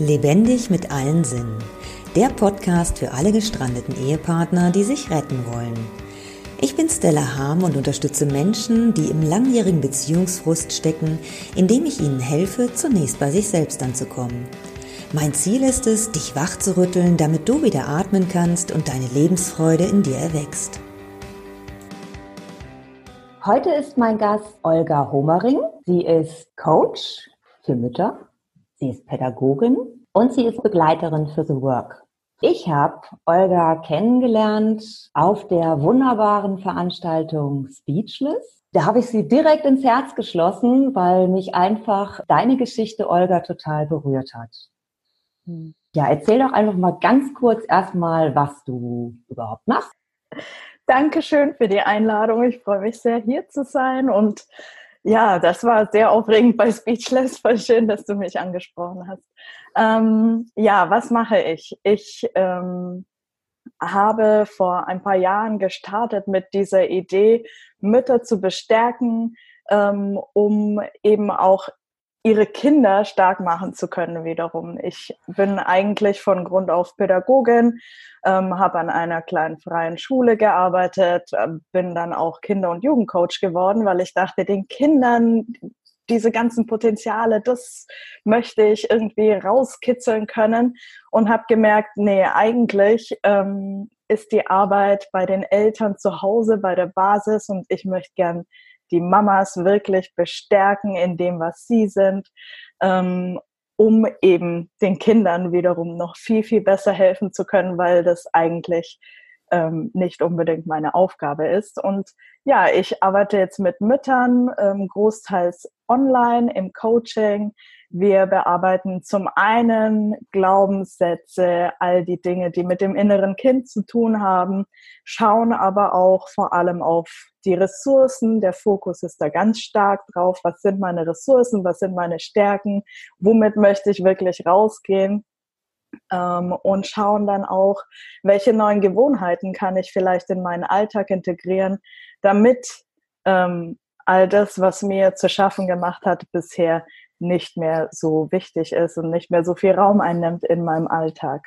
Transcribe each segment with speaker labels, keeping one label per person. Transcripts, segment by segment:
Speaker 1: Lebendig mit allen Sinnen. Der Podcast für alle gestrandeten Ehepartner, die sich retten wollen. Ich bin Stella Harm und unterstütze Menschen, die im langjährigen Beziehungsfrust stecken, indem ich ihnen helfe, zunächst bei sich selbst anzukommen. Mein Ziel ist es, dich wach zu rütteln, damit du wieder atmen kannst und deine Lebensfreude in dir erwächst. Heute ist mein Gast Olga Homering. Sie ist Coach für Mütter Sie ist Pädagogin und sie ist Begleiterin für The Work. Ich habe Olga kennengelernt auf der wunderbaren Veranstaltung Speechless. Da habe ich sie direkt ins Herz geschlossen, weil mich einfach deine Geschichte, Olga, total berührt hat. Hm. Ja, erzähl doch einfach mal ganz kurz erstmal, was du überhaupt machst.
Speaker 2: Dankeschön für die Einladung. Ich freue mich sehr, hier zu sein und ja, das war sehr aufregend bei Speechless. Voll schön, dass du mich angesprochen hast. Ähm, ja, was mache ich? Ich ähm, habe vor ein paar Jahren gestartet mit dieser Idee, Mütter zu bestärken, ähm, um eben auch ihre Kinder stark machen zu können wiederum. Ich bin eigentlich von Grund auf Pädagogin, ähm, habe an einer kleinen freien Schule gearbeitet, äh, bin dann auch Kinder- und Jugendcoach geworden, weil ich dachte, den Kindern diese ganzen Potenziale, das möchte ich irgendwie rauskitzeln können und habe gemerkt, nee, eigentlich ähm, ist die Arbeit bei den Eltern zu Hause, bei der Basis und ich möchte gern die Mamas wirklich bestärken in dem, was sie sind, ähm, um eben den Kindern wiederum noch viel, viel besser helfen zu können, weil das eigentlich ähm, nicht unbedingt meine Aufgabe ist. Und ja, ich arbeite jetzt mit Müttern, ähm, großteils online im Coaching. Wir bearbeiten zum einen Glaubenssätze, all die Dinge, die mit dem inneren Kind zu tun haben, schauen aber auch vor allem auf die Ressourcen. Der Fokus ist da ganz stark drauf. Was sind meine Ressourcen? Was sind meine Stärken? Womit möchte ich wirklich rausgehen? Ähm, und schauen dann auch, welche neuen Gewohnheiten kann ich vielleicht in meinen Alltag integrieren, damit ähm, all das, was mir zu schaffen gemacht hat bisher, nicht mehr so wichtig ist und nicht mehr so viel Raum einnimmt in meinem Alltag.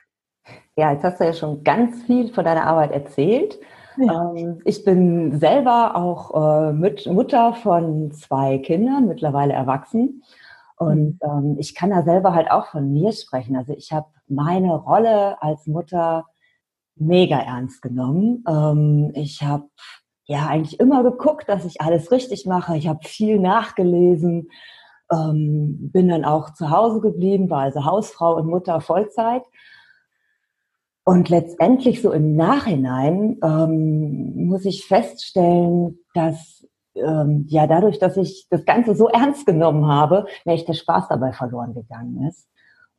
Speaker 1: Ja, jetzt hast du ja schon ganz viel von deiner Arbeit erzählt. Ja. Ähm, ich bin selber auch äh, Mutter von zwei Kindern, mittlerweile erwachsen. Und mhm. ähm, ich kann da selber halt auch von mir sprechen. Also ich habe meine Rolle als Mutter mega ernst genommen. Ähm, ich habe ja eigentlich immer geguckt, dass ich alles richtig mache. Ich habe viel nachgelesen, ähm, bin dann auch zu Hause geblieben, war also Hausfrau und Mutter Vollzeit. Und letztendlich so im Nachhinein ähm, muss ich feststellen, dass ähm, ja dadurch, dass ich das Ganze so ernst genommen habe, mir echt der Spaß dabei verloren gegangen ist.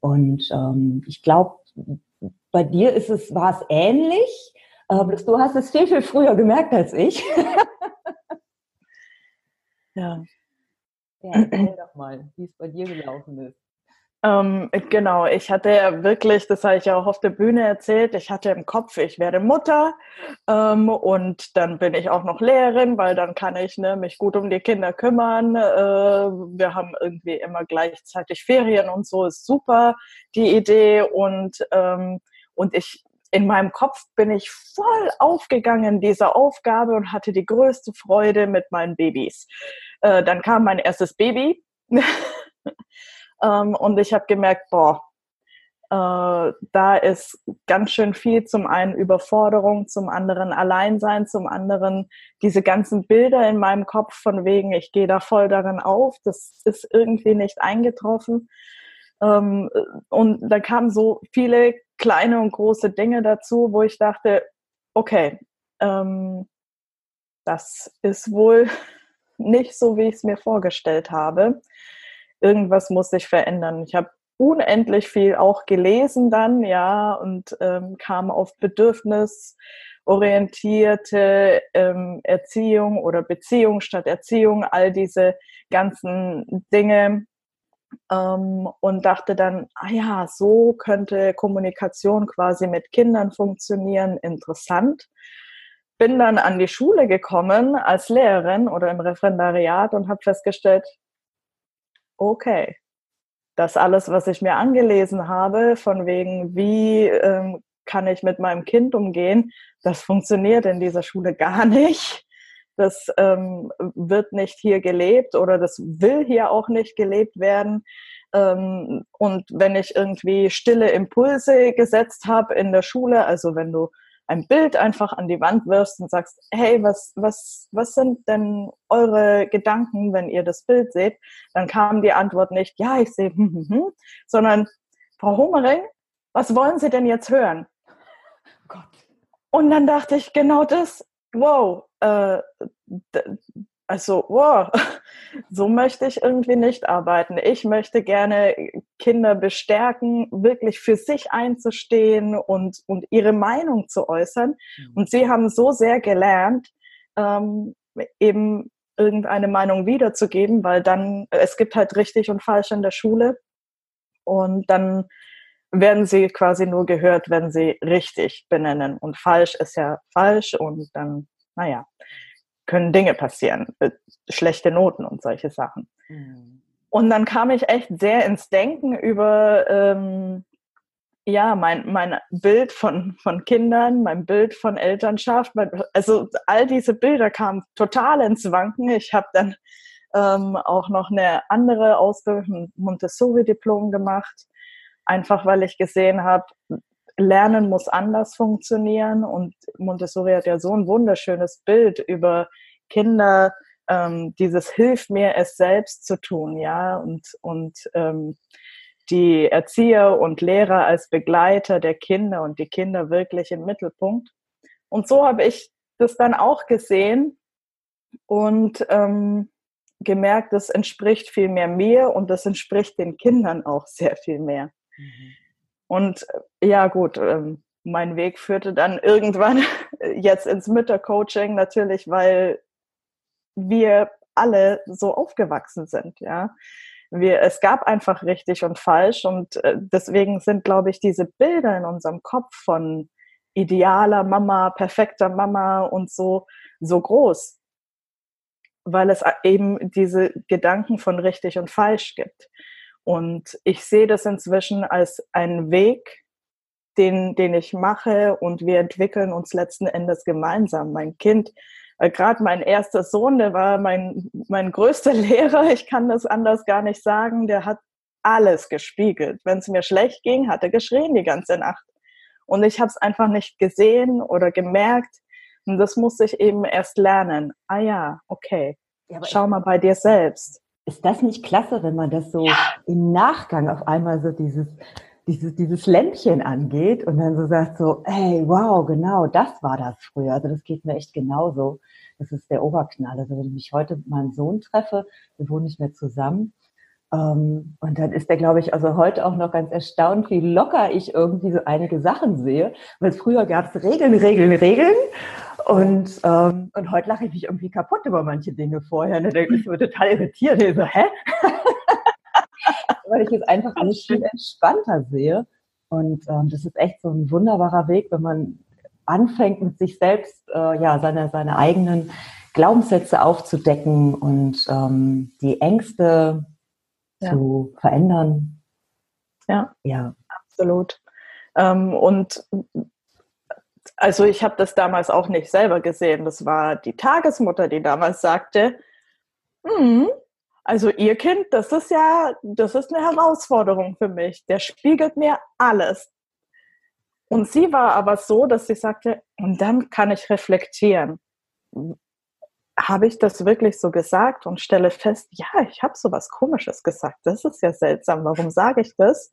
Speaker 1: Und ähm, ich glaube, bei dir ist es, war es ähnlich. Äh, du hast es viel, viel früher gemerkt als ich.
Speaker 2: ja. Ja, erzähl doch mal, wie es bei dir gelaufen ist. Ähm, genau, ich hatte ja wirklich, das habe ich ja auch auf der Bühne erzählt, ich hatte im Kopf, ich werde Mutter ähm, und dann bin ich auch noch Lehrerin, weil dann kann ich ne, mich gut um die Kinder kümmern. Äh, wir haben irgendwie immer gleichzeitig Ferien und so, ist super die Idee und, ähm, und ich in meinem Kopf bin ich voll aufgegangen dieser Aufgabe und hatte die größte Freude mit meinen Babys. Äh, dann kam mein erstes Baby. Ähm, und ich habe gemerkt, boah, äh, da ist ganz schön viel. Zum einen Überforderung, zum anderen Alleinsein, zum anderen diese ganzen Bilder in meinem Kopf von wegen, ich gehe da voll darin auf. Das ist irgendwie nicht eingetroffen. Ähm, und da kamen so viele kleine und große Dinge dazu, wo ich dachte, okay, ähm, das ist wohl nicht so, wie ich es mir vorgestellt habe irgendwas muss sich verändern. Ich habe unendlich viel auch gelesen dann, ja, und ähm, kam auf bedürfnisorientierte ähm, Erziehung oder Beziehung statt Erziehung, all diese ganzen Dinge ähm, und dachte dann, ah ja, so könnte Kommunikation quasi mit Kindern funktionieren, interessant. Bin dann an die Schule gekommen als Lehrerin oder im Referendariat und habe festgestellt, okay, das alles, was ich mir angelesen habe, von wegen, wie ähm, kann ich mit meinem Kind umgehen, das funktioniert in dieser Schule gar nicht. Das ähm, wird nicht hier gelebt oder das will hier auch nicht gelebt werden. Ähm, und wenn ich irgendwie stille Impulse gesetzt habe in der Schule, also wenn du ein Bild einfach an die Wand wirfst und sagst, hey, was, was, was sind denn eure Gedanken, wenn ihr das Bild seht? Dann kam die Antwort nicht, ja, ich sehe, hm, hm, hm, sondern, Frau Hummering, was wollen Sie denn jetzt hören? Gott. Und dann dachte ich, genau das, wow, äh, also, wow, so möchte ich irgendwie nicht arbeiten. Ich möchte gerne Kinder bestärken, wirklich für sich einzustehen und, und ihre Meinung zu äußern. Mhm. Und sie haben so sehr gelernt, ähm, eben irgendeine Meinung wiederzugeben, weil dann, es gibt halt richtig und falsch in der Schule. Und dann werden sie quasi nur gehört, wenn sie richtig benennen. Und falsch ist ja falsch und dann, naja können Dinge passieren, äh, schlechte Noten und solche Sachen. Mhm. Und dann kam ich echt sehr ins Denken über ähm, ja, mein, mein Bild von, von Kindern, mein Bild von Elternschaft, mein, also all diese Bilder kamen total ins Wanken. Ich habe dann ähm, auch noch eine andere Ausbildung, ein Montessori-Diplom gemacht, einfach weil ich gesehen habe, Lernen muss anders funktionieren und Montessori hat ja so ein wunderschönes Bild über Kinder, ähm, dieses Hilf mir es selbst zu tun, ja, und, und ähm, die Erzieher und Lehrer als Begleiter der Kinder und die Kinder wirklich im Mittelpunkt. Und so habe ich das dann auch gesehen und ähm, gemerkt, das entspricht viel mehr mir und das entspricht den Kindern auch sehr viel mehr. Mhm. Und äh, ja, gut, ähm, mein Weg führte dann irgendwann jetzt ins Müttercoaching, natürlich, weil wir alle so aufgewachsen sind, ja. Wir, es gab einfach richtig und falsch und äh, deswegen sind, glaube ich, diese Bilder in unserem Kopf von idealer Mama, perfekter Mama und so, so groß, weil es eben diese Gedanken von richtig und falsch gibt. Und ich sehe das inzwischen als einen Weg, den, den ich mache und wir entwickeln uns letzten Endes gemeinsam. Mein Kind, äh, gerade mein erster Sohn, der war mein, mein größter Lehrer, ich kann das anders gar nicht sagen, der hat alles gespiegelt. Wenn es mir schlecht ging, hat er geschrien die ganze Nacht. Und ich habe es einfach nicht gesehen oder gemerkt. Und das musste ich eben erst lernen. Ah ja, okay. Ja, Schau mal bei dir selbst.
Speaker 1: Ist das nicht klasse, wenn man das so ja. im Nachgang auf einmal so dieses, dieses, dieses Lämpchen angeht und dann so sagt so, hey, wow, genau, das war das früher. Also das geht mir echt genauso. Das ist der Oberknall. Also wenn ich mich heute mit meinem Sohn treffe, wir wohnen nicht mehr zusammen, ähm, und dann ist der, glaube ich, also heute auch noch ganz erstaunt, wie locker ich irgendwie so einige Sachen sehe. Weil früher gab es Regeln, Regeln, Regeln. Und, ähm, und heute lache ich mich irgendwie kaputt über manche Dinge vorher. Ne? Da ist mir total irritiert. Ich so, hä? Weil ich es einfach alles viel entspannter sehe. Und ähm, das ist echt so ein wunderbarer Weg, wenn man anfängt, mit sich selbst äh, ja, seine, seine eigenen Glaubenssätze aufzudecken und ähm, die Ängste ja. zu verändern.
Speaker 2: Ja, ja. absolut. Ähm, und also ich habe das damals auch nicht selber gesehen. Das war die Tagesmutter, die damals sagte, hm, also ihr Kind, das ist ja, das ist eine Herausforderung für mich. Der spiegelt mir alles. Und sie war aber so, dass sie sagte, und dann kann ich reflektieren. Habe ich das wirklich so gesagt und stelle fest, ja, ich habe so was Komisches gesagt. Das ist ja seltsam. Warum sage ich das?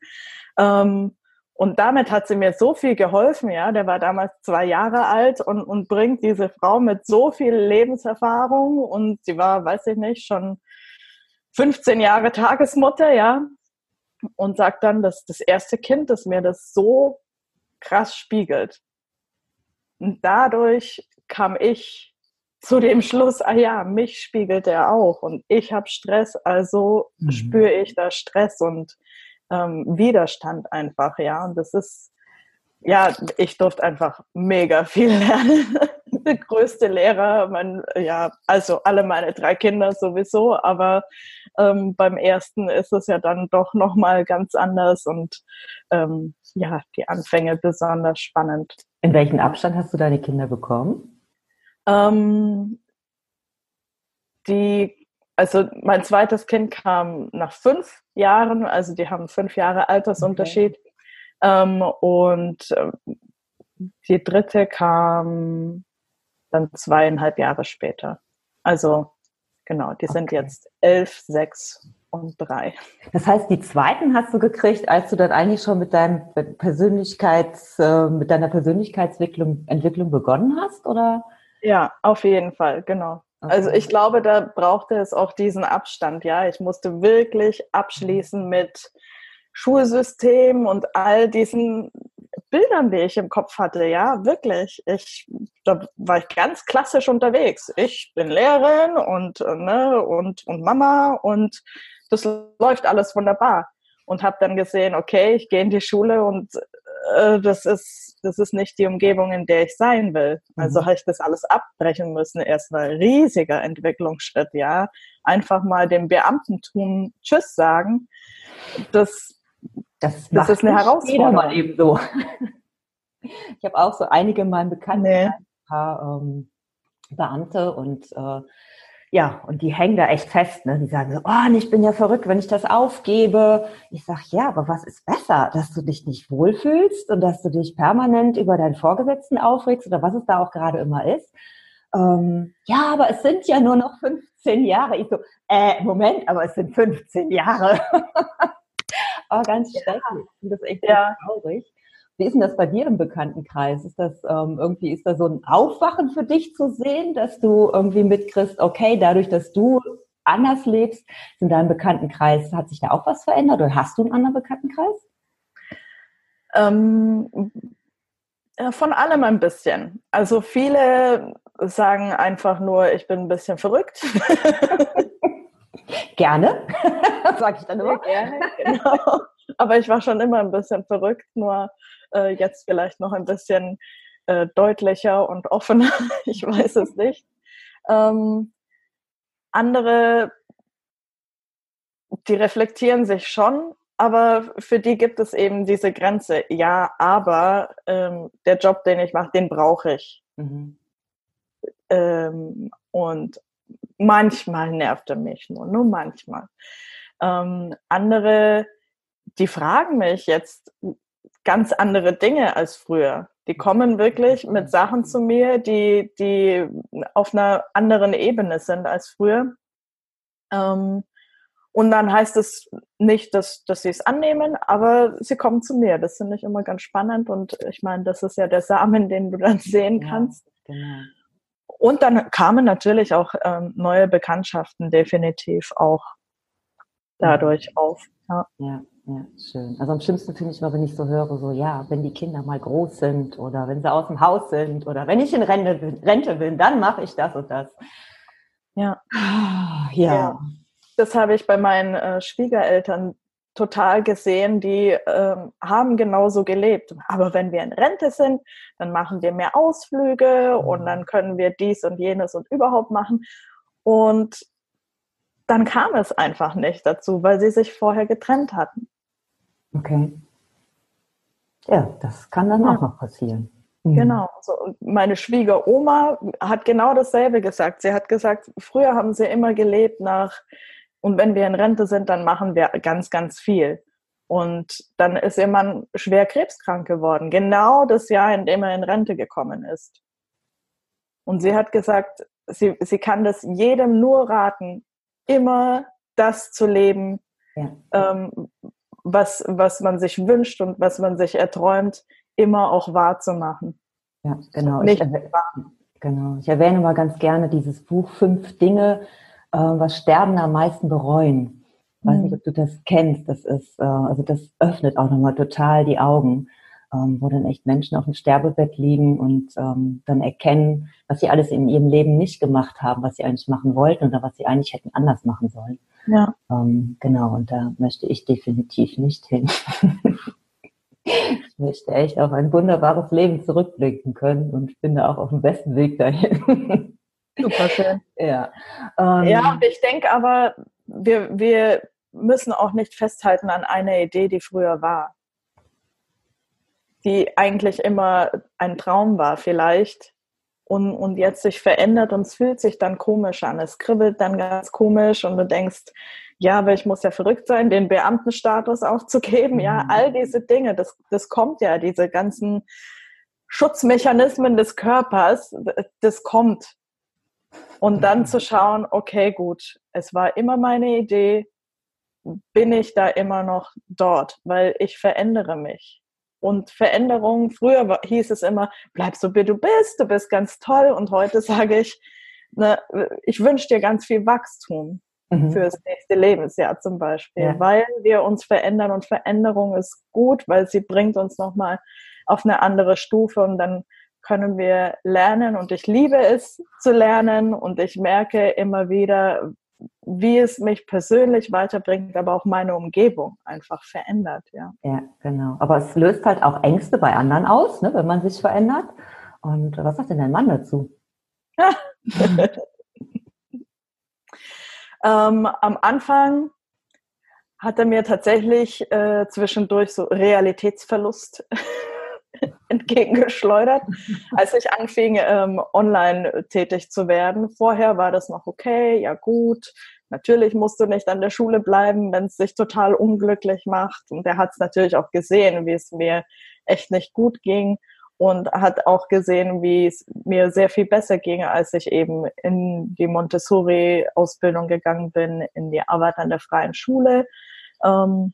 Speaker 2: Ähm, und damit hat sie mir so viel geholfen, ja. Der war damals zwei Jahre alt und, und bringt diese Frau mit so viel Lebenserfahrung und sie war, weiß ich nicht, schon 15 Jahre Tagesmutter, ja. Und sagt dann, dass das erste Kind, das mir das so krass spiegelt. Und dadurch kam ich zu dem Schluss, ah ja, mich spiegelt er auch und ich habe Stress, also mhm. spüre ich da Stress und ähm, Widerstand einfach, ja. Und das ist, ja, ich durfte einfach mega viel lernen. der größte Lehrer. Mein, ja, also alle meine drei Kinder sowieso, aber ähm, beim ersten ist es ja dann doch nochmal ganz anders und ähm, ja, die Anfänge besonders spannend.
Speaker 1: In welchem Abstand hast du deine Kinder bekommen?
Speaker 2: Ähm, die, also mein zweites Kind kam nach fünf Jahren, also die haben fünf Jahre Altersunterschied. Okay. Ähm, und äh, die dritte kam dann zweieinhalb Jahre später. Also genau, die okay. sind jetzt elf, sechs und drei.
Speaker 1: Das heißt, die zweiten hast du gekriegt, als du dann eigentlich schon mit deinem Persönlichkeits, äh, mit deiner Persönlichkeitsentwicklung Entwicklung begonnen hast, oder?
Speaker 2: Ja, auf jeden Fall, genau. Okay. Also ich glaube, da brauchte es auch diesen Abstand, ja. Ich musste wirklich abschließen mit Schulsystem und all diesen Bildern, die ich im Kopf hatte, ja, wirklich. Ich, da war ich ganz klassisch unterwegs. Ich bin Lehrerin und, ne, und, und Mama und das läuft alles wunderbar. Und habe dann gesehen, okay, ich gehe in die Schule und äh, das ist das ist nicht die Umgebung, in der ich sein will. Also mhm. habe ich das alles abbrechen müssen. Erstmal riesiger Entwicklungsschritt, ja. Einfach mal dem Beamtentum Tschüss sagen. Das
Speaker 1: das, das ist eine Herausforderung. mal eben so. Ich habe auch so einige in meinem Bekannten, nee. ein paar ähm, Beamte und äh, ja, und die hängen da echt fest. Ne? Die sagen so, oh, ich bin ja verrückt, wenn ich das aufgebe. Ich sage, ja, aber was ist besser, dass du dich nicht wohlfühlst und dass du dich permanent über deinen Vorgesetzten aufregst oder was es da auch gerade immer ist. Ähm, ja, aber es sind ja nur noch 15 Jahre. Ich so, äh, Moment, aber es sind 15 Jahre. oh, ganz schrecklich. Das ist echt ja. traurig. Wie ist denn das bei dir im Bekanntenkreis? Ist das ähm, irgendwie, ist da so ein Aufwachen für dich zu sehen, dass du irgendwie mitkriegst, okay, dadurch, dass du anders lebst, in deinem Bekanntenkreis, hat sich da auch was verändert oder hast du einen anderen Bekanntenkreis?
Speaker 2: Ähm, von allem ein bisschen. Also viele sagen einfach nur, ich bin ein bisschen verrückt.
Speaker 1: Gerne, sage ich dann immer.
Speaker 2: gerne, genau. Aber ich war schon immer ein bisschen verrückt, nur äh, jetzt vielleicht noch ein bisschen äh, deutlicher und offener. ich weiß es nicht. Ähm, andere, die reflektieren sich schon, aber für die gibt es eben diese Grenze. Ja, aber ähm, der Job, den ich mache, den brauche ich. Mhm. Ähm, und manchmal nervt er mich nur, nur manchmal. Ähm, andere, die fragen mich jetzt ganz andere Dinge als früher. Die kommen wirklich mit Sachen zu mir, die, die auf einer anderen Ebene sind als früher. Ähm, und dann heißt es nicht, dass, dass sie es annehmen, aber sie kommen zu mir. Das finde ich immer ganz spannend. Und ich meine, das ist ja der Samen, den du dann sehen kannst. Ja, genau. Und dann kamen natürlich auch ähm, neue Bekanntschaften definitiv auch dadurch auf.
Speaker 1: Ja. ja. Ja, schön. Also am schlimmsten finde ich immer, wenn ich so höre, so ja, wenn die Kinder mal groß sind oder wenn sie aus dem Haus sind oder wenn ich in Rente bin, Rente bin dann mache ich das und das.
Speaker 2: Ja. ja. ja. Das habe ich bei meinen äh, Schwiegereltern total gesehen, die äh, haben genauso gelebt. Aber wenn wir in Rente sind, dann machen wir mehr Ausflüge und mhm. dann können wir dies und jenes und überhaupt machen. Und dann kam es einfach nicht dazu, weil sie sich vorher getrennt hatten.
Speaker 1: Okay. Ja, das kann dann ja. auch noch passieren.
Speaker 2: Mhm. Genau. So, meine Schwiegeroma hat genau dasselbe gesagt. Sie hat gesagt, früher haben sie immer gelebt nach und wenn wir in Rente sind, dann machen wir ganz, ganz viel. Und dann ist ihr Mann schwer krebskrank geworden. Genau das Jahr, in dem er in Rente gekommen ist. Und sie hat gesagt, sie, sie kann das jedem nur raten, immer das zu leben, ja. ähm, was, was man sich wünscht und was man sich erträumt, immer auch wahrzumachen.
Speaker 1: Ja, genau. Nicht ich, genau. ich erwähne mal ganz gerne dieses Buch Fünf Dinge, äh, was Sterbende am meisten bereuen. Ich weiß nicht, mhm. ob du das kennst. Das ist, äh, also das öffnet auch nochmal total die Augen, ähm, wo dann echt Menschen auf dem Sterbebett liegen und ähm, dann erkennen, was sie alles in ihrem Leben nicht gemacht haben, was sie eigentlich machen wollten oder was sie eigentlich hätten anders machen sollen. Ja. Ähm, genau, und da möchte ich definitiv nicht hin. Ich möchte echt auf ein wunderbares Leben zurückblicken können und bin da auch auf dem besten Weg dahin.
Speaker 2: Super schön.
Speaker 1: Ja,
Speaker 2: ähm, ja ich denke aber, wir, wir müssen auch nicht festhalten an einer Idee, die früher war. Die eigentlich immer ein Traum war, vielleicht. Und, und jetzt sich verändert und es fühlt sich dann komisch an. Es kribbelt dann ganz komisch und du denkst, ja, aber ich muss ja verrückt sein, den Beamtenstatus aufzugeben. Ja, mhm. all diese Dinge, das, das kommt ja, diese ganzen Schutzmechanismen des Körpers, das kommt. Und dann zu schauen, okay, gut, es war immer meine Idee, bin ich da immer noch dort, weil ich verändere mich. Und Veränderung, früher hieß es immer, bleib so wie du bist, du bist ganz toll. Und heute sage ich, ne, ich wünsche dir ganz viel Wachstum mhm. fürs nächste Lebensjahr zum Beispiel, ja. weil wir uns verändern und Veränderung ist gut, weil sie bringt uns nochmal auf eine andere Stufe und dann können wir lernen und ich liebe es zu lernen und ich merke immer wieder, wie es mich persönlich weiterbringt, aber auch meine Umgebung einfach verändert, ja.
Speaker 1: Ja, genau. Aber es löst halt auch Ängste bei anderen aus, ne, wenn man sich verändert. Und was sagt denn dein Mann dazu?
Speaker 2: Ähm, am Anfang hat er mir tatsächlich äh, zwischendurch so Realitätsverlust entgegengeschleudert, als ich anfing, ähm, online tätig zu werden. Vorher war das noch okay, ja gut. Natürlich musst du nicht an der Schule bleiben, wenn es sich total unglücklich macht. Und er hat es natürlich auch gesehen, wie es mir echt nicht gut ging und hat auch gesehen, wie es mir sehr viel besser ging, als ich eben in die Montessori-Ausbildung gegangen bin, in die Arbeit an der freien Schule. Ähm,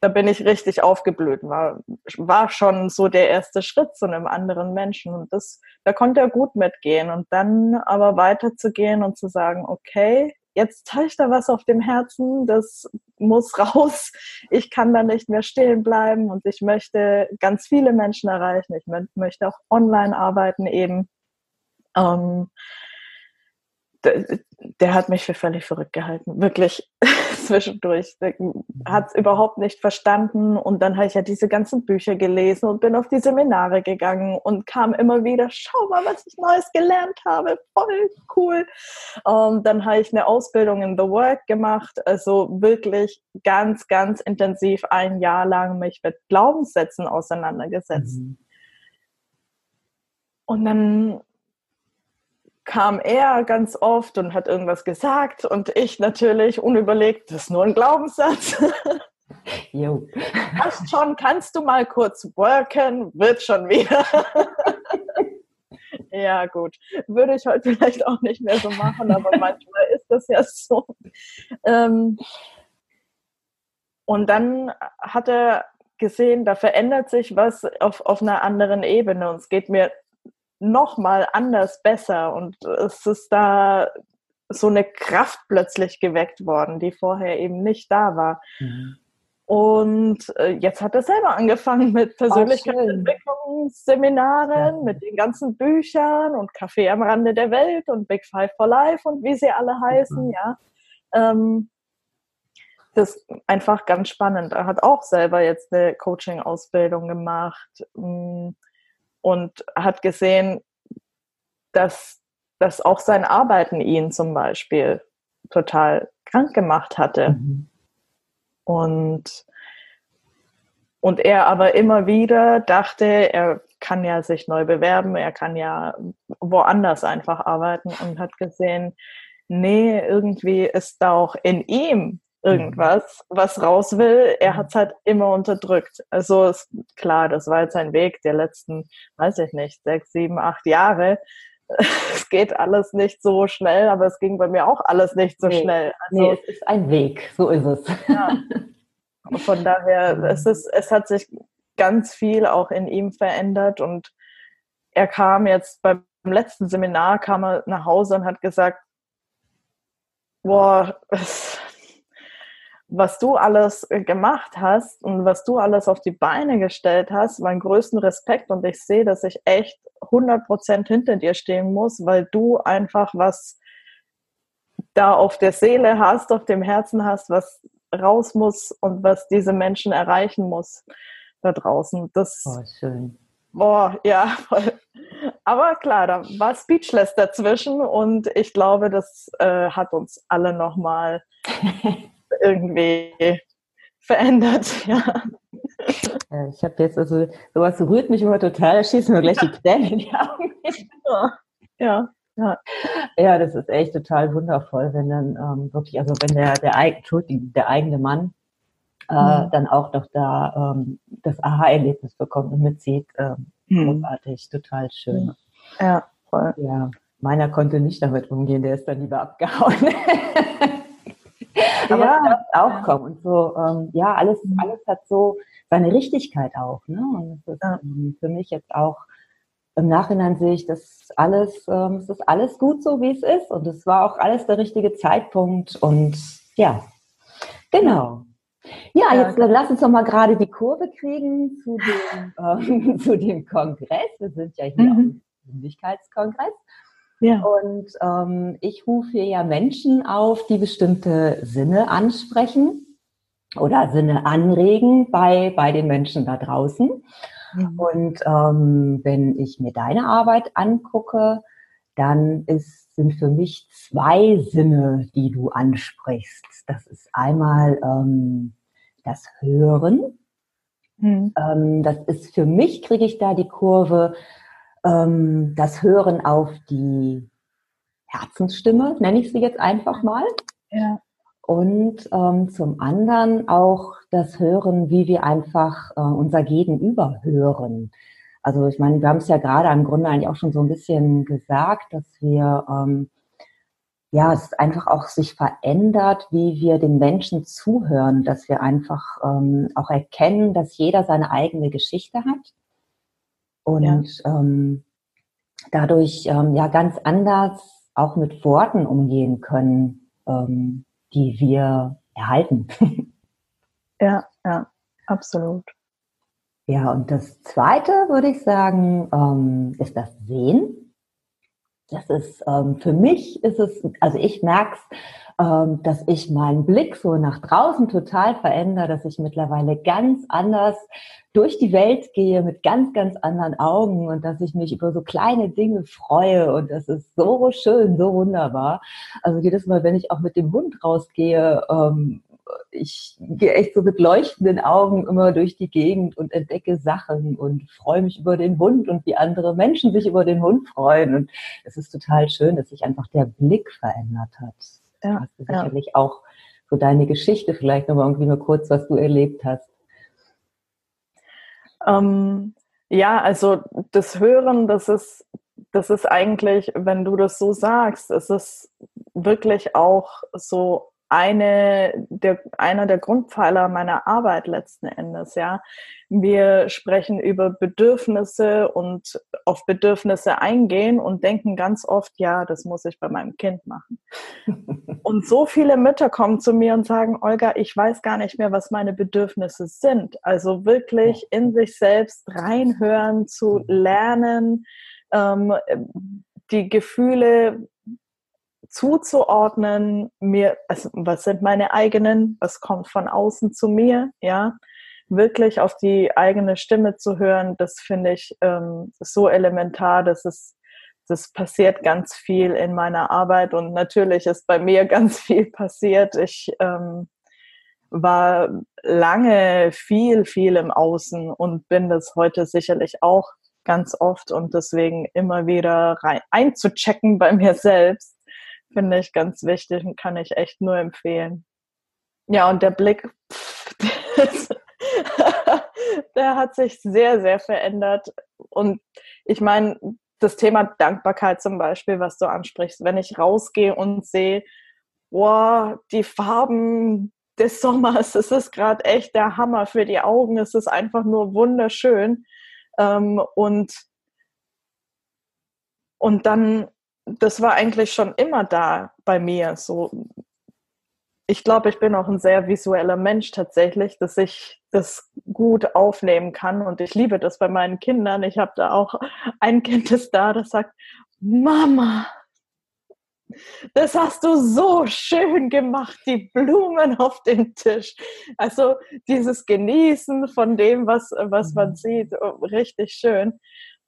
Speaker 2: da bin ich richtig aufgeblüht, war, war schon so der erste Schritt zu einem anderen Menschen und das, da konnte er gut mitgehen und dann aber weiterzugehen und zu sagen, okay, jetzt ich da was auf dem Herzen, das muss raus. Ich kann da nicht mehr stehen bleiben und ich möchte ganz viele Menschen erreichen. Ich möchte auch online arbeiten eben. Ähm, der, der, hat mich für völlig verrückt gehalten. Wirklich zwischendurch. Hat es überhaupt nicht verstanden. Und dann habe ich ja diese ganzen Bücher gelesen und bin auf die Seminare gegangen und kam immer wieder, schau mal, was ich Neues gelernt habe. Voll cool. Und ähm, dann habe ich eine Ausbildung in The Work gemacht. Also wirklich ganz, ganz intensiv ein Jahr lang mich mit Glaubenssätzen auseinandergesetzt. Mhm. Und dann kam er ganz oft und hat irgendwas gesagt und ich natürlich unüberlegt, das ist nur ein Glaubenssatz. Jo. Hast schon, kannst du mal kurz worken, wird schon wieder. ja, gut. Würde ich heute vielleicht auch nicht mehr so machen, aber manchmal ist das ja so. Ähm, und dann hat er gesehen, da verändert sich was auf, auf einer anderen Ebene und es geht mir nochmal anders besser und es ist da so eine Kraft plötzlich geweckt worden, die vorher eben nicht da war. Mhm. Und äh, jetzt hat er selber angefangen mit Persönlichkeitsentwicklungsseminaren, mit den ganzen Büchern und Café am Rande der Welt und Big Five for Life und wie sie alle heißen, mhm. ja. Ähm, das ist einfach ganz spannend. Er hat auch selber jetzt eine Coaching-Ausbildung gemacht. Und hat gesehen, dass, dass auch sein Arbeiten ihn zum Beispiel total krank gemacht hatte. Mhm. Und, und er aber immer wieder dachte, er kann ja sich neu bewerben, er kann ja woanders einfach arbeiten und hat gesehen, nee, irgendwie ist da auch in ihm irgendwas, was raus will. Er hat es halt immer unterdrückt. Also ist klar, das war jetzt sein Weg der letzten, weiß ich nicht, sechs, sieben, acht Jahre. Es geht alles nicht so schnell, aber es ging bei mir auch alles nicht so nee, schnell.
Speaker 1: Also, nee, es ist ein Weg, so ist es. Ja.
Speaker 2: Von daher, es, ist, es hat sich ganz viel auch in ihm verändert und er kam jetzt beim letzten Seminar, kam er nach Hause und hat gesagt, boah, es, was du alles äh, gemacht hast und was du alles auf die Beine gestellt hast, meinen größten Respekt und ich sehe, dass ich echt 100% hinter dir stehen muss, weil du einfach was da auf der Seele hast, auf dem Herzen hast, was raus muss und was diese Menschen erreichen muss. da draußen. Das,
Speaker 1: oh, schön.
Speaker 2: Boah, ja, voll. Aber klar, da war Speechless dazwischen und ich glaube, das äh, hat uns alle nochmal irgendwie verändert, ja.
Speaker 1: ich habe jetzt, also sowas rührt mich immer total, da schießen mir gleich die Tränen in die Augen.
Speaker 2: ja. Ja.
Speaker 1: ja, das ist echt total wundervoll, wenn dann ähm, wirklich, also wenn der, der, der eigene Mann äh, mhm. dann auch noch da ähm, das Aha-Erlebnis bekommt und mitzieht. Ähm, mhm. Großartig, total schön.
Speaker 2: Ja, voll.
Speaker 1: Ja, meiner konnte nicht damit umgehen, der ist dann lieber abgehauen. Aber ja. das auch kommen. Und so, ähm, ja, alles, mhm. alles hat so seine Richtigkeit auch. Ne? Und das ist ja. ähm, für mich jetzt auch im Nachhinein sehe ich, dass alles, ähm, es ist alles gut so, wie es ist. Und es war auch alles der richtige Zeitpunkt. Und ja, genau. Ja, jetzt ja. lass uns doch mal gerade die Kurve kriegen zu dem, äh, zu dem Kongress. Wir sind ja hier mhm. am Mündigkeitskongress. Ja. Und ähm, ich rufe hier ja Menschen auf, die bestimmte Sinne ansprechen oder Sinne anregen bei, bei den Menschen da draußen. Mhm. Und ähm, wenn ich mir deine Arbeit angucke, dann ist, sind für mich zwei Sinne, die du ansprichst. Das ist einmal ähm, das Hören. Mhm. Ähm, das ist für mich, kriege ich da die Kurve, ähm, das Hören auf die Herzensstimme, nenne ich sie jetzt einfach mal.
Speaker 2: Ja.
Speaker 1: Und ähm, zum anderen auch das Hören, wie wir einfach äh, unser Gegenüber hören. Also ich meine, wir haben es ja gerade im Grunde eigentlich auch schon so ein bisschen gesagt, dass wir ähm, ja, es einfach auch sich verändert, wie wir den Menschen zuhören, dass wir einfach ähm, auch erkennen, dass jeder seine eigene Geschichte hat und ja. ähm, dadurch ähm, ja ganz anders auch mit Worten umgehen können. Ähm, die wir erhalten.
Speaker 2: Ja, ja, absolut.
Speaker 1: Ja, und das Zweite, würde ich sagen, ähm, ist das Sehen. Das ist ähm, für mich ist es, also ich merke es, dass ich meinen Blick so nach draußen total verändere, dass ich mittlerweile ganz anders durch die Welt gehe mit ganz, ganz anderen Augen und dass ich mich über so kleine Dinge freue und das ist so schön, so wunderbar. Also jedes Mal, wenn ich auch mit dem Hund rausgehe, ähm, ich gehe echt so mit leuchtenden Augen immer durch die Gegend und entdecke Sachen und freue mich über den Hund und wie andere Menschen sich über den Hund freuen. Und es ist total schön, dass sich einfach der Blick verändert hat. Ja, hast du sicherlich ja. auch so deine Geschichte vielleicht nochmal irgendwie nur kurz, was du erlebt hast.
Speaker 2: Ähm, ja, also das Hören, das ist, das ist eigentlich, wenn du das so sagst, es ist wirklich auch so eine der, einer der Grundpfeiler meiner Arbeit letzten Endes, ja. Wir sprechen über Bedürfnisse und auf Bedürfnisse eingehen und denken ganz oft, ja, das muss ich bei meinem Kind machen. und so viele Mütter kommen zu mir und sagen, Olga, ich weiß gar nicht mehr, was meine Bedürfnisse sind. Also wirklich in sich selbst reinhören, zu lernen, ähm, die Gefühle zuzuordnen, mir, also was sind meine eigenen, was kommt von außen zu mir, ja, wirklich auf die eigene Stimme zu hören, das finde ich ähm, so elementar, dass es das passiert ganz viel in meiner Arbeit und natürlich ist bei mir ganz viel passiert. Ich ähm, war lange viel, viel im Außen und bin das heute sicherlich auch ganz oft und deswegen immer wieder rein, einzuchecken bei mir selbst finde ich ganz wichtig und kann ich echt nur empfehlen. Ja, und der Blick, pff, der hat sich sehr, sehr verändert. Und ich meine, das Thema Dankbarkeit zum Beispiel, was du ansprichst, wenn ich rausgehe und sehe, boah, die Farben des Sommers, es ist gerade echt der Hammer für die Augen, es ist einfach nur wunderschön. Ähm, und, und dann das war eigentlich schon immer da bei mir. So, ich glaube, ich bin auch ein sehr visueller Mensch tatsächlich, dass ich das gut aufnehmen kann und ich liebe das bei meinen Kindern. Ich habe da auch ein Kind ist da, das sagt, Mama, das hast du so schön gemacht, die Blumen auf dem Tisch. Also dieses Genießen von dem, was, was man mhm. sieht, oh, richtig schön.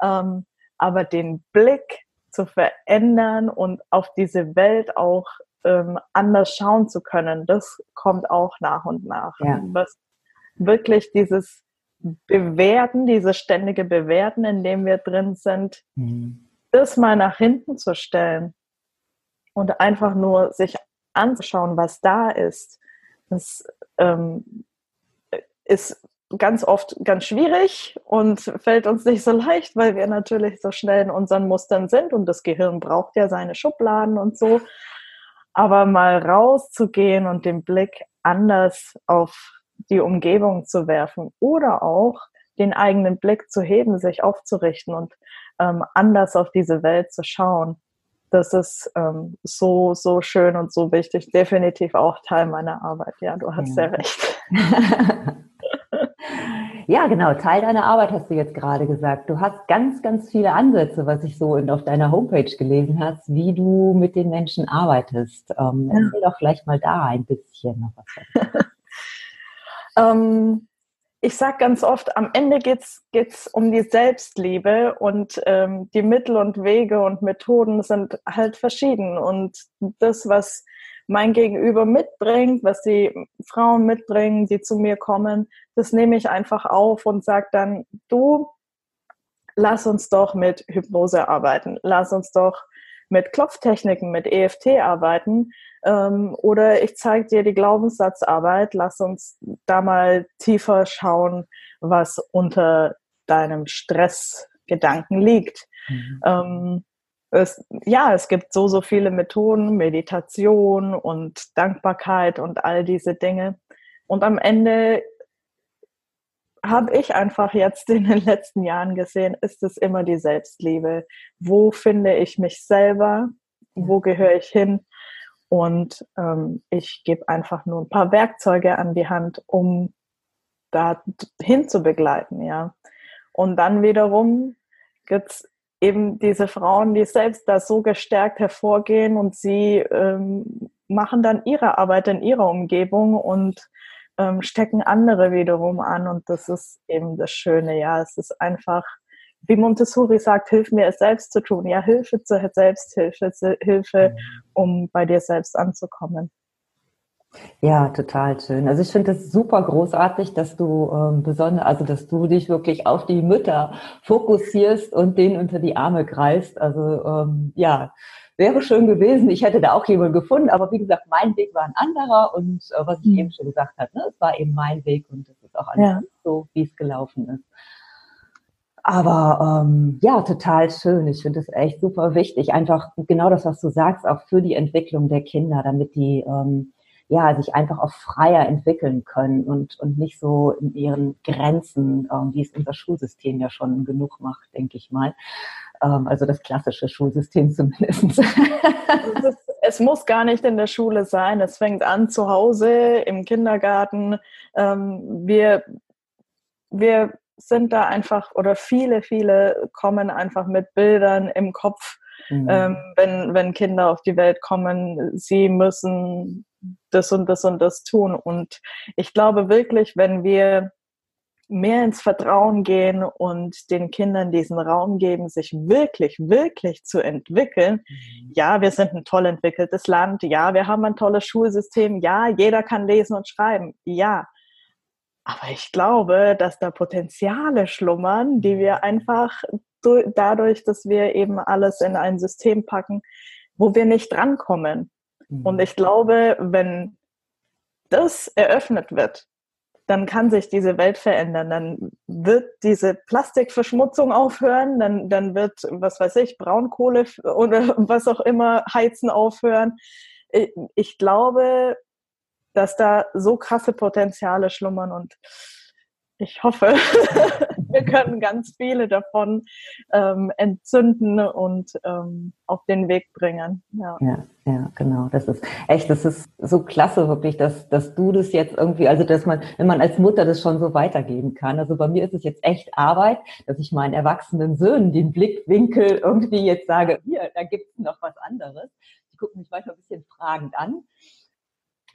Speaker 2: Ähm, aber den Blick zu verändern und auf diese Welt auch ähm, anders schauen zu können, das kommt auch nach und nach. Ja. Was wirklich dieses Bewerten, dieses ständige Bewerten, in dem wir drin sind, mhm. das mal nach hinten zu stellen und einfach nur sich anzuschauen, was da ist. Das ähm, ist ganz oft ganz schwierig und fällt uns nicht so leicht, weil wir natürlich so schnell in unseren Mustern sind und das Gehirn braucht ja seine Schubladen und so. Aber mal rauszugehen und den Blick anders auf die Umgebung zu werfen oder auch den eigenen Blick zu heben, sich aufzurichten und ähm, anders auf diese Welt zu schauen das ist ähm, so, so schön und so wichtig. Definitiv auch Teil meiner Arbeit. Ja, du hast ja, sehr recht.
Speaker 1: ja, genau. Teil deiner Arbeit hast du jetzt gerade gesagt. Du hast ganz, ganz viele Ansätze, was ich so auf deiner Homepage gelesen habe, wie du mit den Menschen arbeitest. Ähm, ja. Erzähl doch vielleicht mal da ein bisschen noch was.
Speaker 2: ähm, ich sage ganz oft, am Ende geht es um die Selbstliebe und ähm, die Mittel und Wege und Methoden sind halt verschieden. Und das, was mein Gegenüber mitbringt, was die Frauen mitbringen, die zu mir kommen, das nehme ich einfach auf und sage dann, du, lass uns doch mit Hypnose arbeiten, lass uns doch mit Klopftechniken, mit EFT arbeiten, ähm, oder ich zeige dir die Glaubenssatzarbeit, lass uns da mal tiefer schauen, was unter deinem Stressgedanken liegt. Mhm. Ähm, es, ja, es gibt so, so viele Methoden, Meditation und Dankbarkeit und all diese Dinge. Und am Ende habe ich einfach jetzt in den letzten Jahren gesehen, ist es immer die Selbstliebe. Wo finde ich mich selber? Wo gehöre ich hin? Und ähm, ich gebe einfach nur ein paar Werkzeuge an die Hand, um da hin zu begleiten, ja. Und dann wiederum gibt's eben diese Frauen, die selbst da so gestärkt hervorgehen und sie ähm, machen dann ihre Arbeit in ihrer Umgebung und ähm, stecken andere wiederum an. Und das ist eben das Schöne, ja. Es ist einfach wie Montessori sagt, hilf mir es selbst zu tun. Ja, Hilfe zur Selbsthilfe, Hilfe, mhm. um bei dir selbst anzukommen.
Speaker 1: Ja, total schön. Also ich finde es super großartig, dass du ähm, besonders, also dass du dich wirklich auf die Mütter fokussierst und denen unter die Arme greifst. Also ähm, ja, wäre schön gewesen. Ich hätte da auch jemanden gefunden, aber wie gesagt, mein Weg war ein anderer und äh, was ich mhm. eben schon gesagt habe, ne, es war eben mein Weg und es ist auch alles ja. so, wie es gelaufen ist. Aber ähm, ja, total schön. Ich finde es echt super wichtig. Einfach genau das, was du sagst, auch für die Entwicklung der Kinder, damit die ähm, ja sich einfach auch freier entwickeln können und, und nicht so in ihren Grenzen, ähm, wie es unser Schulsystem ja schon genug macht, denke ich mal. Ähm, also das klassische Schulsystem zumindest.
Speaker 2: es muss gar nicht in der Schule sein. Es fängt an zu Hause, im Kindergarten. Ähm, wir, wir sind da einfach oder viele, viele kommen einfach mit Bildern im Kopf, mhm. ähm, wenn, wenn Kinder auf die Welt kommen, sie müssen das und das und das tun. Und ich glaube wirklich, wenn wir mehr ins Vertrauen gehen und den Kindern diesen Raum geben, sich wirklich, wirklich zu entwickeln. Mhm. Ja, wir sind ein toll entwickeltes Land. Ja, wir haben ein tolles Schulsystem. Ja, jeder kann lesen und schreiben. Ja, aber ich glaube, dass da Potenziale schlummern, die wir einfach dadurch, dass wir eben alles in ein System packen, wo wir nicht drankommen. Mhm. Und ich glaube, wenn das eröffnet wird, dann kann sich diese Welt verändern. Dann wird diese Plastikverschmutzung aufhören, dann, dann wird, was weiß ich, Braunkohle oder was auch immer, Heizen aufhören. Ich, ich glaube, dass da so krasse Potenziale schlummern und ich hoffe, wir können ganz viele davon ähm, entzünden und ähm, auf den Weg bringen.
Speaker 1: Ja. ja. ja, genau. Das ist echt, das ist so klasse wirklich, dass, dass du das jetzt irgendwie, also dass man, wenn man als Mutter das schon so weitergeben kann. Also bei mir ist es jetzt echt Arbeit, dass ich meinen erwachsenen Söhnen den Blickwinkel irgendwie jetzt sage, hier, da gibt es noch was anderes die gucken mich manchmal ein bisschen fragend an.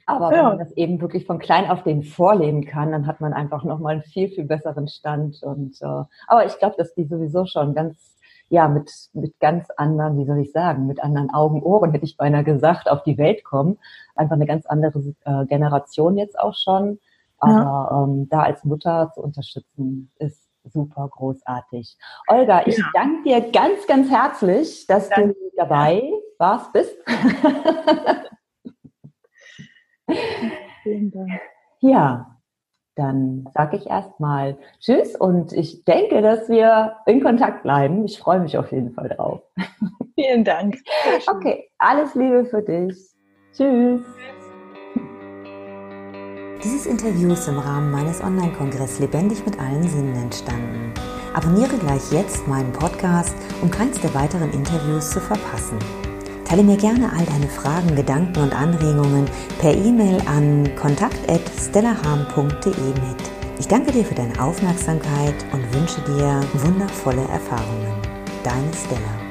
Speaker 1: Aber wenn man das eben wirklich von klein auf den vorleben kann, dann hat man einfach nochmal einen viel, viel besseren Stand. Und äh, aber ich glaube, dass die sowieso schon ganz, ja, mit, mit ganz anderen, wie soll ich sagen, mit anderen Augen, Ohren, hätte ich beinahe gesagt, auf die Welt kommen. Einfach eine ganz andere äh, Generation jetzt auch schon. Aber ja. ähm, da als Mutter zu unterstützen, ist super großartig. Olga, ich ja. danke dir ganz, ganz herzlich, dass danke. du dabei warst, bist. Vielen Dank. Ja, dann sage ich erstmal Tschüss und ich denke, dass wir in Kontakt bleiben. Ich freue mich auf jeden Fall drauf.
Speaker 2: Vielen Dank.
Speaker 1: Okay, alles Liebe für dich. Tschüss.
Speaker 3: Dieses Interview ist im Rahmen meines Online-Kongresses Lebendig mit allen Sinnen entstanden. Abonniere gleich jetzt meinen Podcast, um keins der weiteren Interviews zu verpassen. Teile mir gerne all deine Fragen, Gedanken und Anregungen per E-Mail an kontakt.stellaham.de mit. Ich danke dir für deine Aufmerksamkeit und wünsche dir wundervolle Erfahrungen. Deine Stella.